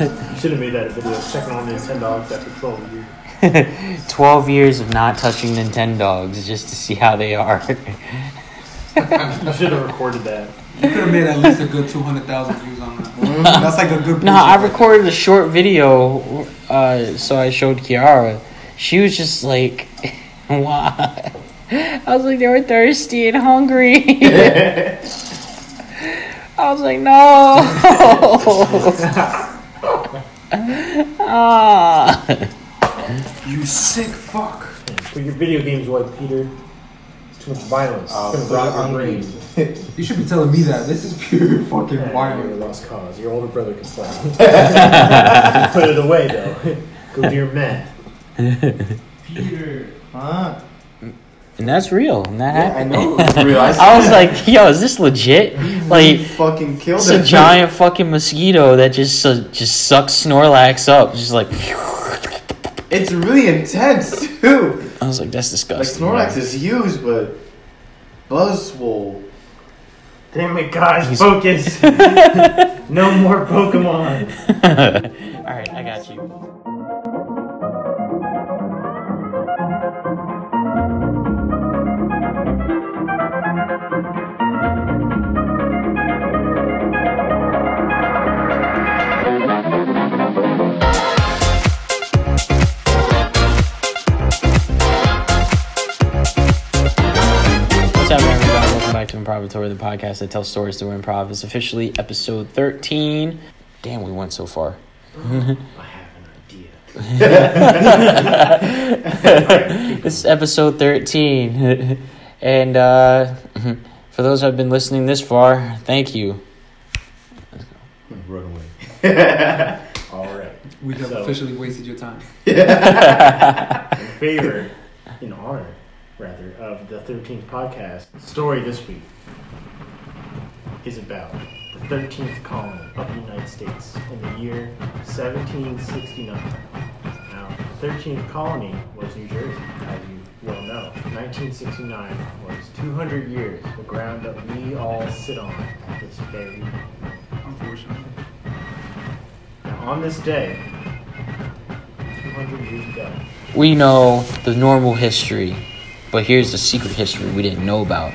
You should have made that a video checking on Nintendogs after 12 years. 12 years of not touching Nintendogs just to see how they are. You should have recorded that. You could have made at least a good 200,000 views on that. That's like a good no, I recorded a short video, uh, so I showed Kiara. She was just like, why? I was like, they were thirsty and hungry. I was like, no. Ah. You sick fuck. Put your video games away, Peter. It's too much violence. Uh, it's gonna rot on your brain. You should be telling me that. This is pure fucking Yeah, you're a violence. lost cause. Your older brother can play. Put it away, though. Go do your math. Peter. Huh? And that's real. And that Yeah, I happened. know. It's real. I, I was like, yo, is this legit? you Like, fucking killed it's a it. giant fucking mosquito that just uh, just sucks Snorlax up. Just like, It's really intense too. I was like, that's Like disgusting. Snorlax is huge, but Buzzwole. Damn it, guys. He's- Focus. no more Pokemon. All right, I got you. Welcome back to Improvatory, the podcast that tells stories through improv. It's officially episode 13. Damn, we went so far. I have an idea. this is episode 13. and uh, for those who have been listening this far, thank you. Run away. All right. We have So- officially wasted your time. in favor, in honor, rather, of the 13th podcast, the story this week is about the 13th colony of the United States in the year 1769. Now, the 13th colony was New Jersey, as you well know. 1969 was 200 years, the ground that we all sit on at this very Unfortunately. Now, on this day, 200 years ago, We know the normal history, but here's the secret history we didn't know about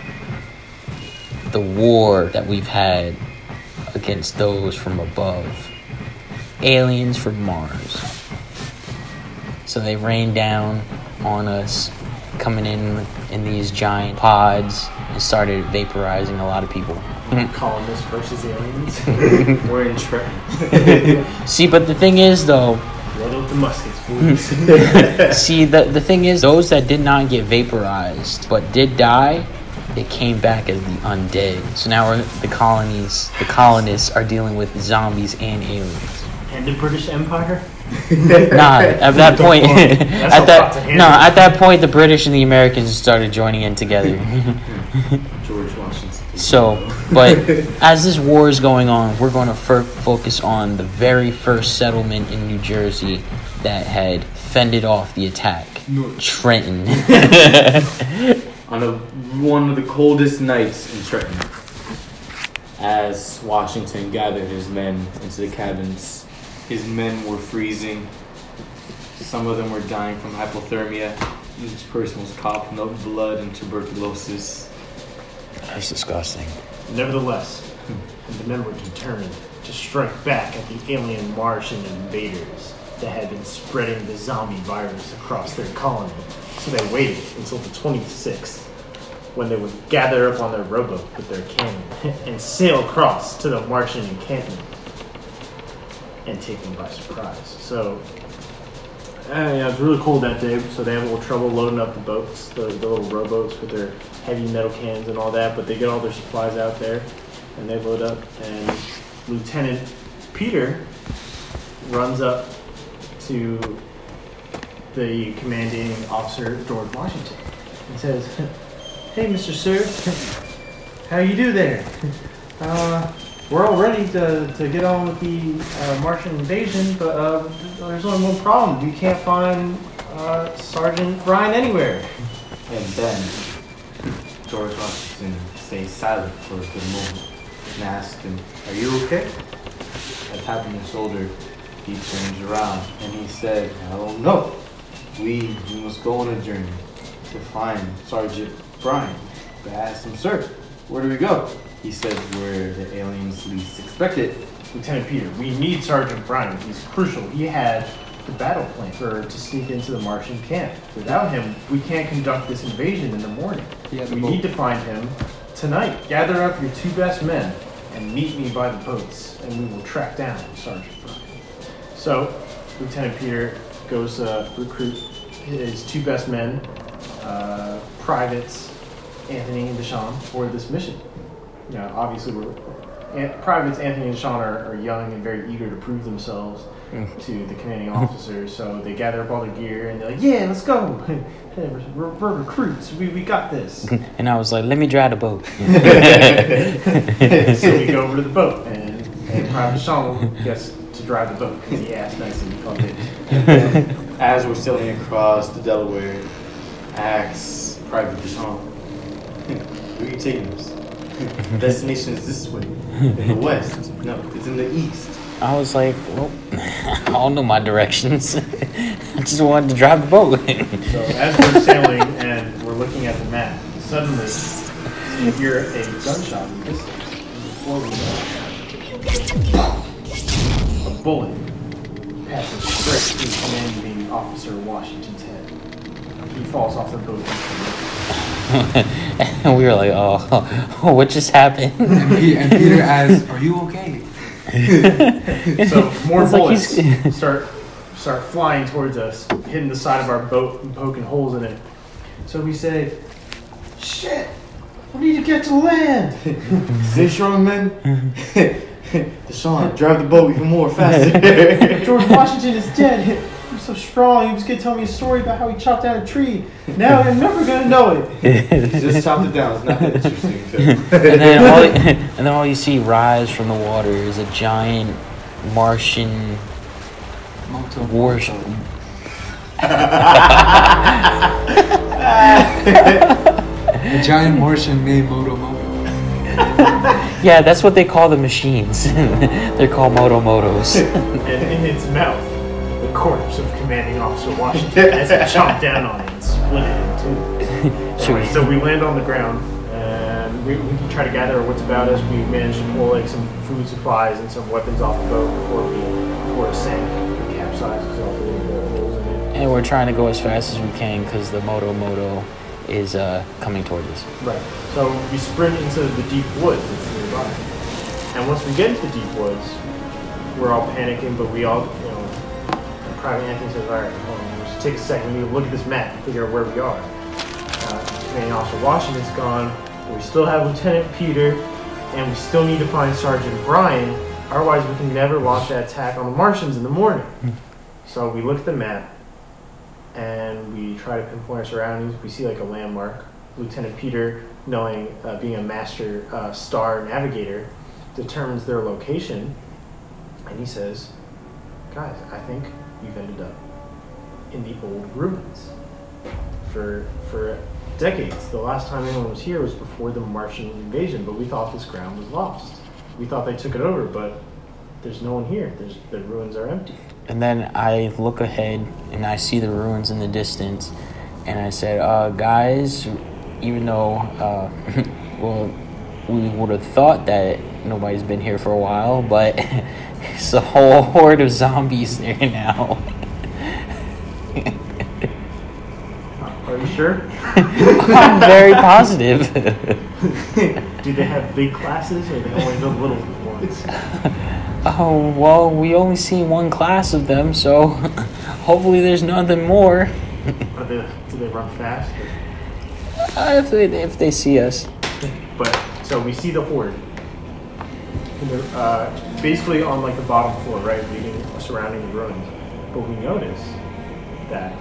the war that we've had against those from above aliens from Mars. So they rained down on us, coming in in these giant pods, and started vaporizing a lot of people. colonists versus aliens. We're in trouble. See, but the thing is, though, Load up the muskets, boys. See, the, the thing is, those that did not get vaporized but did die, they came back as the undead. So now we're, the colonies, the colonists are dealing with zombies and aliens. and the British Empire? Nah, at that point, at a lot to that handle. no, at that point, the British and the Americans started joining in together. George Washington. So, but as this war is going on, we're going to fir- focus on the very first settlement in New Jersey that had fended off the attack. No. Trenton. on a, one of the coldest nights in Trenton. As Washington gathered his men into the cabins, his men were freezing. Some of them were dying from hypothermia. Each person was coughing up blood and tuberculosis. That's disgusting. Nevertheless, hmm. the men were determined to strike back at the alien Martian invaders that had been spreading the zombie virus across their colony. So they waited until the 26th, when they would gather up on their rowboat with their cannon and sail across to the Martian encampment and take them by surprise. So, uh, yeah, it's really cold that day, so they have a little trouble loading up the boats, the, the little rowboats with their heavy metal cans and all that. But they get all their supplies out there, and they load up. And Lieutenant Peter runs up to the commanding officer George Washington and says, "Hey, Mr. Sir, how you do there? Uh, we're all ready to, to get on with the uh, Martian invasion, but uh, there's only one problem. We can't find uh, Sergeant Ryan anywhere." And then George Washington stays silent for a good moment and asked him, Are you okay? I tapped him on the shoulder. He turns around and he said, "Oh no, we, we must go on a journey to find Sergeant Brian. But I asked him, sir, where do we go? He said, where the aliens least expect it. Lieutenant Peter, we need Sergeant Brian. He's crucial. He had the battle plan for to sneak into the Martian camp. Without him, we can't conduct this invasion in the morning. He had the we boat. need to find him tonight. Gather up your two best men and meet me by the boats, and we will track down Sergeant Brian. So, Lieutenant Peter goes to recruit his two best men, uh, privates Anthony and Deshawn, for this mission. You know, obviously, we're, privates Anthony and Deshawn are, are young and very eager to prove themselves to the commanding officers. So they gather up all their gear and they're like, "Yeah, let's go. Hey, we're, we're, recruits. We, we got this." And I was like, let me drive the boat. so we go over to the boat, and, and Private Deshawn gets to drive the boat because he asked nicely to come in. As we're sailing across the Delaware, I asked Private Deshawn, where are you taking us? Destination is this way, in the west. No, it's in the east. I was like, well, I don't know my directions. I just wanted to drive the boat. So as we're sailing and we're looking at the map, suddenly you hear a gunshot in the distance. Before we know it, a bullet passes straight through commanding officer Washington's head. He falls off the boat. into the river. and we were like, oh, what just happened? And, Peter asks, "Are you okay?" So more It's bullets he's- start start flying towards us, hitting the side of our boat and poking holes in it. So we say, "Shit, we need to get to land." Stay strong, men. Deshaun, drive the boat even more faster. George Washington is dead. He was so strong. He was gonna tell me a story about how he chopped down a tree. Now I'm never gonna know it. Just chopped it down. It's not that interesting. and then all, and then all you see rise from the water is a giant Martian Moto. warship. A giant Martian named Moto Moto. Yeah, that's what they call the machines. They're called Moto Motos. And in its mouth, the corpse of Commanding Officer Washington as it chomped down on it and split it in two. Should we- Anyway, so we land on the ground and we, we try to gather what's about us. We managed to pull like some food supplies and some weapons off the boat before we before it sank because all the holes in it. and we're trying to go as fast as we can because the Moto Moto is uh, coming towards us. Right. So we sprint into the deep woods that's nearby. And once we get into the deep woods, we're all panicking, but we all, you know, Private Anthony says, all right, hold on, let's take a second. We need to look at this map and figure out where we are. Uh, Commanding Officer Washington's gone. We still have Lieutenant Peter, and we still need to find Sergeant Brian. Otherwise, we can never launch that attack on the Martians in the morning. So we look at the map, and we try to pinpoint our surroundings. We see like a landmark. Lieutenant Peter, knowing uh, being a master uh, star navigator, determines their location, and he says, "Guys, I think you've ended up in the old ruins. For for decades, the last time anyone was here was before the Martian invasion, but we thought this ground was lost. We thought they took it over, but there's no one here. There's the ruins are empty." And then I look ahead and I see the ruins in the distance, and I said, uh, "Guys, even though, uh, well, we would have thought that nobody's been here for a while, but it's a whole horde of zombies there now." Are you sure? I'm very positive. Do they have big classes, or they only the little oh well, we only see one class of them, so hopefully there's nothing more. Are they, do they run fast? Uh, if they if they see us. But so we see the horde. Uh, basically on like the bottom floor, right, leading surrounding the ruins. But we notice that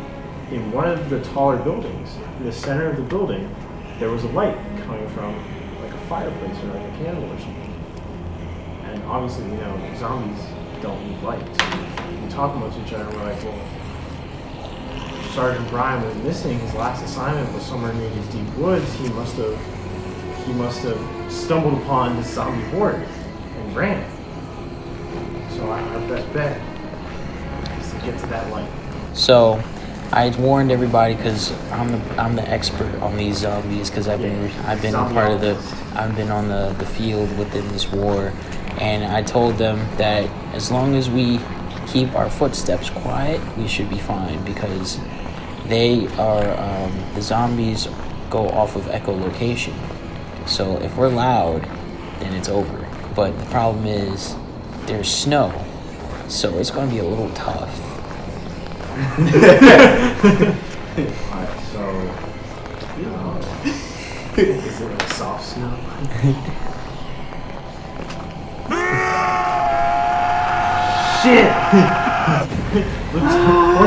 in one of the taller buildings, in the center of the building, there was a light coming from like a fireplace or like a candle or something. Obviously, you know, zombies don't need light. So we talk amongst each other. and We're like, well, Sergeant Brian was missing. His last assignment was somewhere near these deep woods. He must have he must have stumbled upon this zombie horde and ran. So our, our best bet is to get to that light. So, I warned everybody because I'm the I'm the expert on these zombies because I've been I've been part of the I've been on the the field within this war, and I told them that as long as we keep our footsteps quiet, we should be fine because they are um, the zombies go off of echolocation. So if we're loud, then it's over. But the problem is there's snow, so it's going to be a little tough. Alright, so. um, is it like soft snow? Shit! we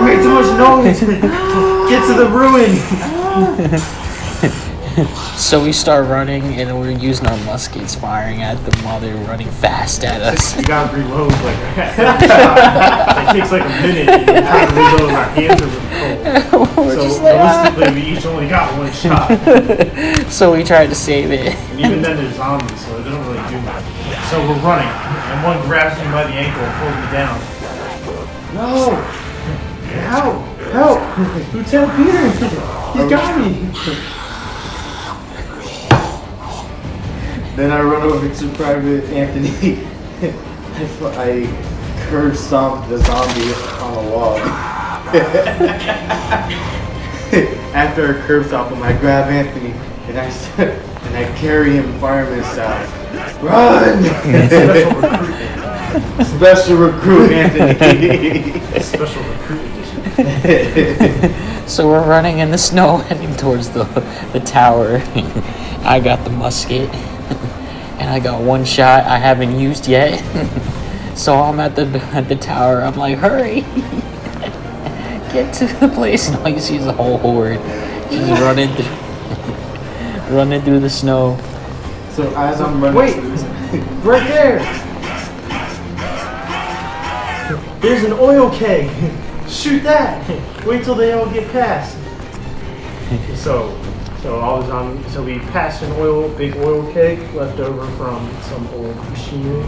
made too much noise! Get to the ruin! So we start running, and we're using our muskets, firing at them while they're running fast at us. You gotta reload like It takes like a minute and you to reload. Our hands are really cold. We're so like, "Ah." realistically, we each only got one shot. So we tried to save it. And even then, they're zombies, so it doesn't really do much. So we're running, and one grabs me by the ankle and pulls me down. No! Help! Help! Lieutenant Peter! He oh. got me! Then I run over to Private Anthony. I, fu- I curb stomp the zombie on the wall. After I curb stomp him, I grab Anthony and I s- and I carry him fireman style. Run! Special recruit. Special recruit Anthony. Special recruit edition. So we're running in the snow, heading towards the the tower. I got the musket, and I got one shot I haven't used yet. so I'm at the at the tower. I'm like, hurry, get to the place. And all you see is a whole horde just running through, running through the snow. So as I'm running, Wait. Right there! There's an oil keg! Shoot that! Wait till they all get past. So, so all the zombies, so we passed an oil, big oil keg left over from some old machinery,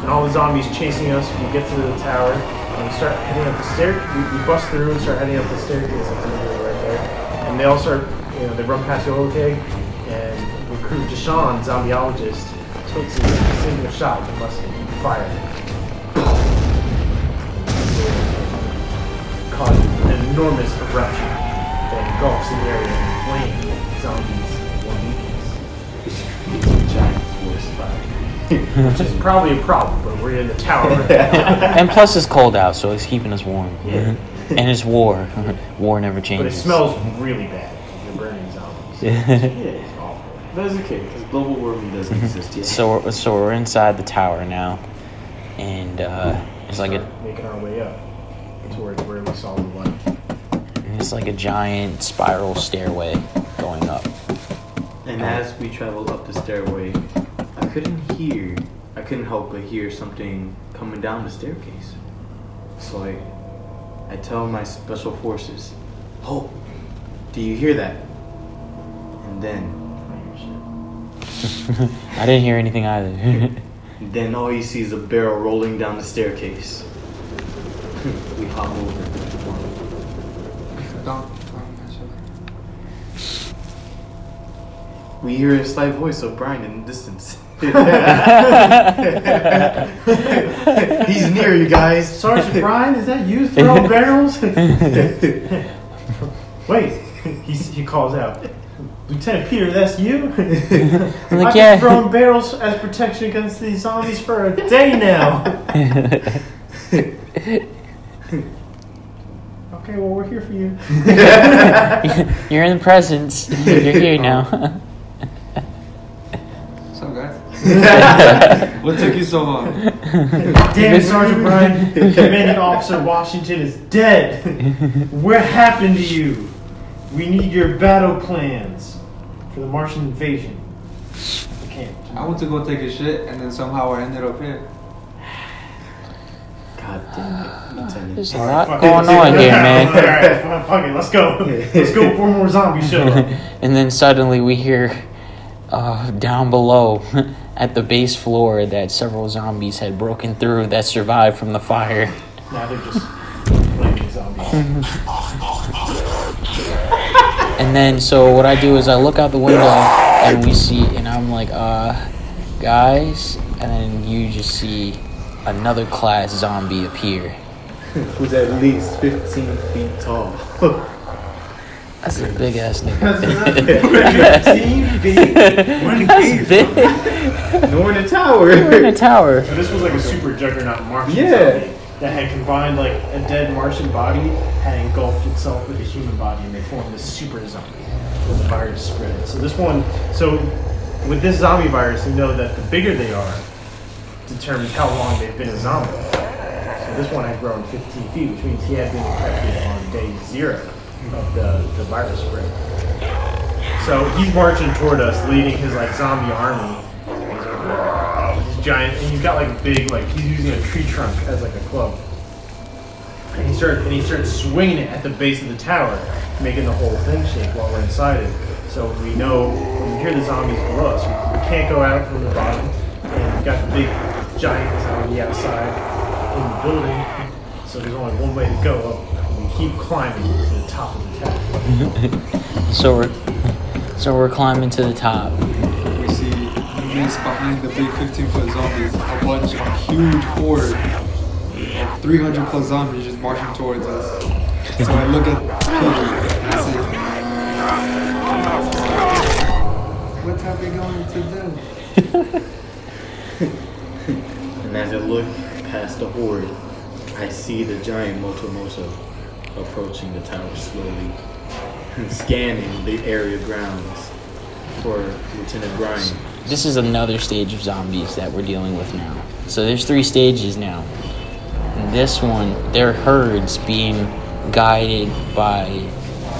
and all the zombies chasing us. We get to the tower and we start heading up the stair. We, we bust through and start heading up the staircase. That's literally right there. And they all start, you know, they run past the oil keg, and recruit Deshaun, zombieologist, takes a single shot with must and fire. Causes an enormous eruption that engulfs the area and flames zombies in one weakness. giant forest fire. Which is probably a problem, but we're in the tower. And plus, it's cold out, so it's keeping us warm. Yeah. And it's war. war never changes. but it smells really bad. They're burning zombies. Yeah. It's awful. That's okay, because global warming doesn't exist yet. So we're, so we're inside the tower now, and uh, it's like a making our way up toward where we saw the light. it's like a giant spiral stairway going up. And as we traveled up the stairway, I couldn't hear, I couldn't help but hear something coming down the staircase. So I, I tell my special forces, "Halt! Do you hear that?" And then, I didn't hear anything either. then all you see is a barrel rolling down the staircase. we hop over. Don't, don't mess with it. We hear a slight voice of Brian in the distance. He's near you guys. Sergeant Brian, is that you throwing barrels? Wait, he, he calls out. Lieutenant Peter, that's you? I'm like, I've yeah. been throwing barrels as protection against these zombies for a day now. okay, well, we're here for you. You're in the presence. You're here now. What's up, guys? what took you so long? Damn it, Sergeant Brian. Commanding Officer Washington is dead. What happened to you? We need your battle plans for the Martian invasion. We can't. I went to go take a shit, and then somehow I ended up here. God damn it, Lieutenant. There's a lot Fuck going on here, man. Alright, fuck- fuck it, let's go. Let's go for more zombies show and then suddenly we hear uh, down below at the base floor that several zombies had broken through that survived from the fire. Now they're just flaming zombies. And then, so what I do is I look out the window and we see, and I'm like, uh, guys, and then you just see another class zombie appear. Who's at least 15 feet tall. That's a big ass nigga. Fifteen feet. That's big. Nor in a tower. We're in a tower. So this was like a super juggernaut Martian Yeah. zombie that had combined like a dead Martian body had engulfed itself with a human body, and they formed this super zombie when the virus spread. So this one, so with this zombie virus, you know that the bigger they are, determines how long they've been a zombie. So this one had grown 15 feet, which means he had been infected on day zero of the, the virus spread. So he's marching toward us, leading his like zombie army. He's giant, and he's got like a big, like he's using a tree trunk as like a club. And he starts and he starts swinging it at the base of the tower, making the whole thing shake while we're inside it. So we know when we hear the zombies below us, we, we can't go out from the bottom. And we've got the big giant zombie outside in the building. So there's only one way to go up. And we keep climbing to the top of the tower. So we're, so we're climbing to the top. We behind the big 15 foot zombies a bunch of huge horde of 300 plus zombies just marching towards us. So I look at and say, What are we going to do? And as I look past the horde, I see the giant Motomoto approaching the tower slowly and scanning the area grounds for Lieutenant Brian. This is another stage of zombies that we're dealing with now. So there's three stages now. This one, they're herds being guided by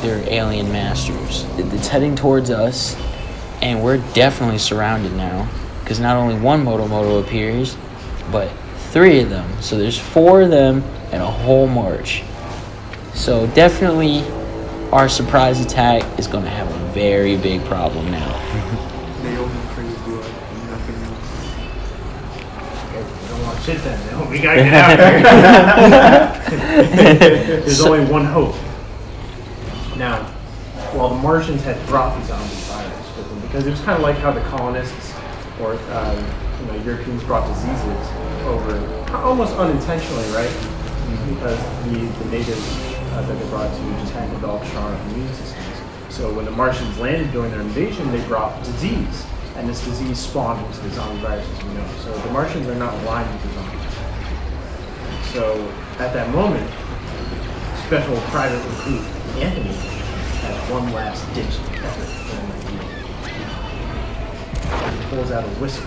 their alien masters. It's heading towards us, and we're definitely surrounded now. Because not only one Motomoto appears, but three of them. So there's four of them and a whole march. So definitely, our surprise attack is going to have a very big problem now. We don't want shit then. No, we gotta get out here. There's only one hope. Now, while the Martians had brought the zombie virus with them, because it was kind of like how the colonists or um, you know Europeans brought diseases over almost unintentionally, right? Because the, the natives uh, that they brought to just hadn't developed strong immune systems. So when the Martians landed during their invasion, they brought disease, and this disease spawned into the zombie virus, as we know. So the Martians are not with the zombies. So at that moment, Special Private Recruit Anthony has one last ditch effort for an idea. He pulls out a whistle.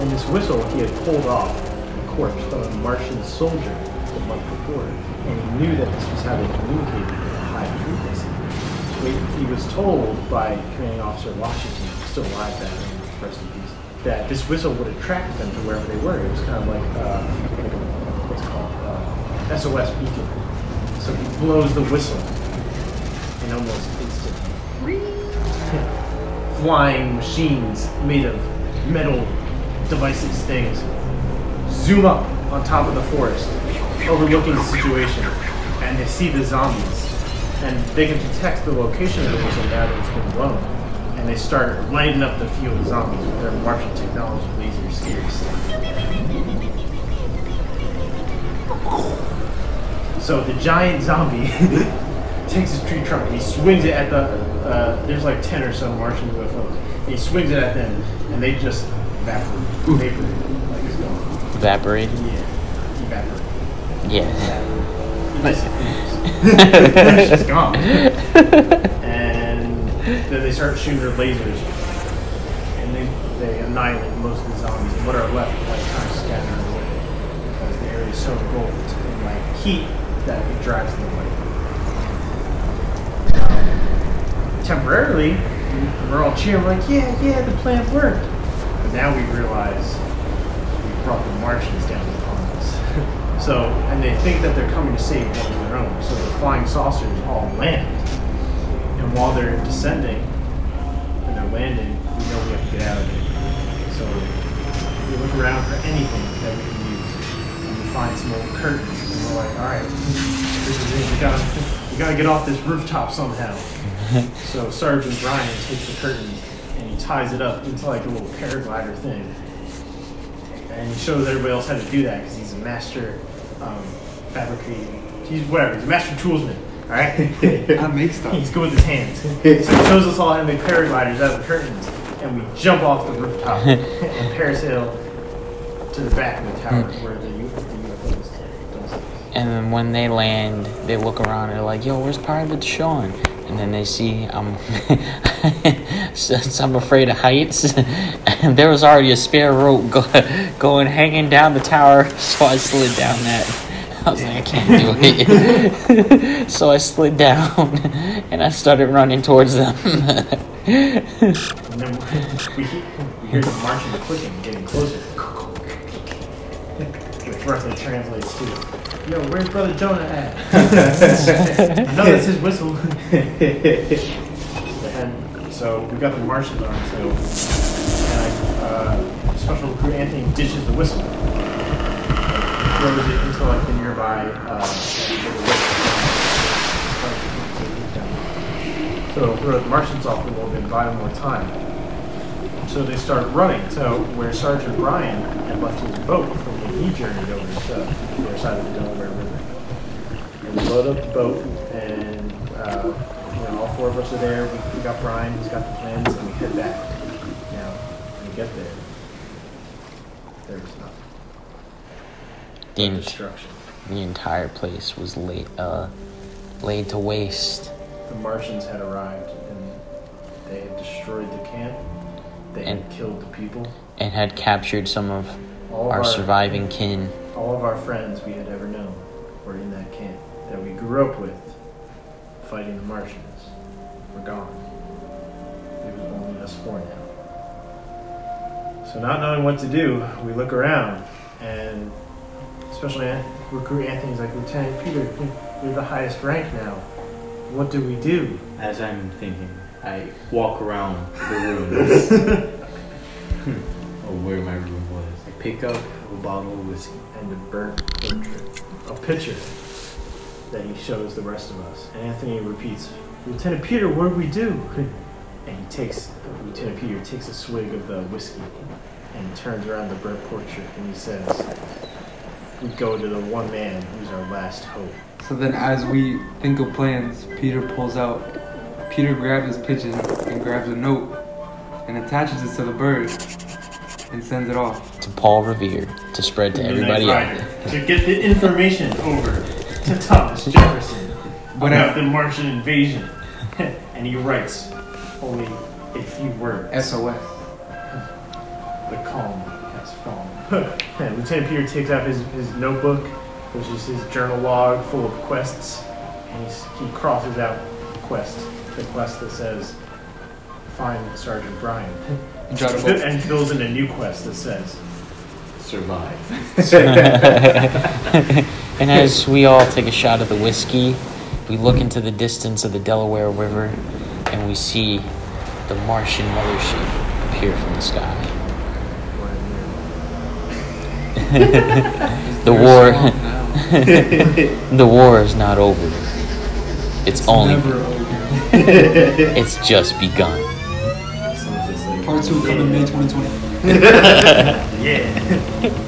And this whistle he had pulled off the corpse of a Martian soldier the month before. And he knew that this was how they communicated at a high frequency. He, was told by Commanding Officer Washington, still alive then, rest in peace, that this whistle would attract them to wherever they were. It was kind of like, uh, what's it called? Uh, SOS beacon. So he blows the whistle and almost instantly flying machines made of metal devices things zoom up on top of the forest overlooking the situation and they see the zombies and they can detect the location of the whistle now that it's been blown and they start lighting up the field of zombies with their Martian technology laser spears. So the giant zombie takes his tree trunk and he swings it at the. Uh, there's like ten or so Martian UFOs. He swings it at them, and they just evaporate. Vapor, like it's gone. Evaporated? Yeah, evaporate. Yeah. It's just gone. And then they start shooting their lasers, and they they annihilate most of the zombies. And what are left, like kind of scattering away, because the area is so engulfed in like heat that it drives them away. Now, temporarily, we're all cheering like, yeah, yeah, the plan worked. But now we realize we brought the Martians down upon us. So, and they think that they're coming to save one of their own. So the flying saucers all land. And while they're descending and they're landing, we know we have to get out of there. So we look around for anything that we can use. And we find some old curtains, and we're like, all right, this is it. We gotta, we gotta get off this rooftop somehow. so Sergeant Brian takes the curtain and he ties it up into like a little paraglider thing, and he shows everybody else how to do that because he's a master um, fabricator. He's whatever. He's a master toolsman. All right. I make stuff. He's good with his hands. So he shows us all how to make paragliders out of the curtains, and we jump off the rooftop and parasail to the back of the tower where the, U- the UFOs. And then when they land, they look around and they're like, yo, where's Private Sean? And then they see I'm, since I'm afraid of heights, and there was already a spare rope go, going hanging down the tower, so I slid down that. I was like, I can't do it. so I slid down and I started running towards them. And then we, we hear the marching clicking getting closer. Which roughly translates to, Yo, where's Brother Jonah at? I know that's his whistle. So we got the Martians on too. And I, uh, Special Recruit Anthony dishes the whistle. Throws it into like the nearby, uh, so throw the Martians off a little bit, buy them more time. So they start running. So where Sergeant Bryan had left his boat from when he journeyed over to the other side of the Delaware River. And we load up the boat, and uh, know all four of us are there. We, we got Brian, he's got the plans, and we head back. Now, when we get there, there was nothing. the, en- Destruction. the entire place was laid, uh, laid to waste. The Martians had arrived, and they had destroyed the camp. They had killed the people. and had captured some of of our surviving kin. all of our friends we had ever known were in that camp that we grew up with fighting the Martians We're gone. It was only us four now. So not knowing what to do, we look around and especially recruit Anthony's like, Lieutenant Peter, you're the highest rank now. What do we do? As I'm thinking, I walk around the room. or where my room was. I pick up a bottle of whiskey. and a burnt portrait, a picture that he shows the rest of us. And Anthony repeats, Lieutenant Peter, what do we do? And he takes, Lieutenant Peter takes a swig of the whiskey and turns around the burnt portrait and he says, we go to the one man who's our last hope. So then, as we think of plans, Peter pulls out. Peter grabs his pigeon and grabs a note and attaches it to the bird and sends it off. to Paul Revere to spread to everybody Midnight else. To get the information over to Thomas Jefferson about uh, the Martian invasion. and he writes only a few words. SOS. The calm has fallen. and Lieutenant Peter takes out his, his notebook, which is his journal log full of quests, and he's, he crosses out quest, the quest that says, find Sergeant Brian. And try and fills in a new quest that says, Survive. and as we all take a shot of the whiskey, we look into the distance of the Delaware River and we see the Martian mothership appear from the sky. The war, the war is not over. It's, only, Never over. it's just begun. Sounds just like Part two coming May 2020. Yeah.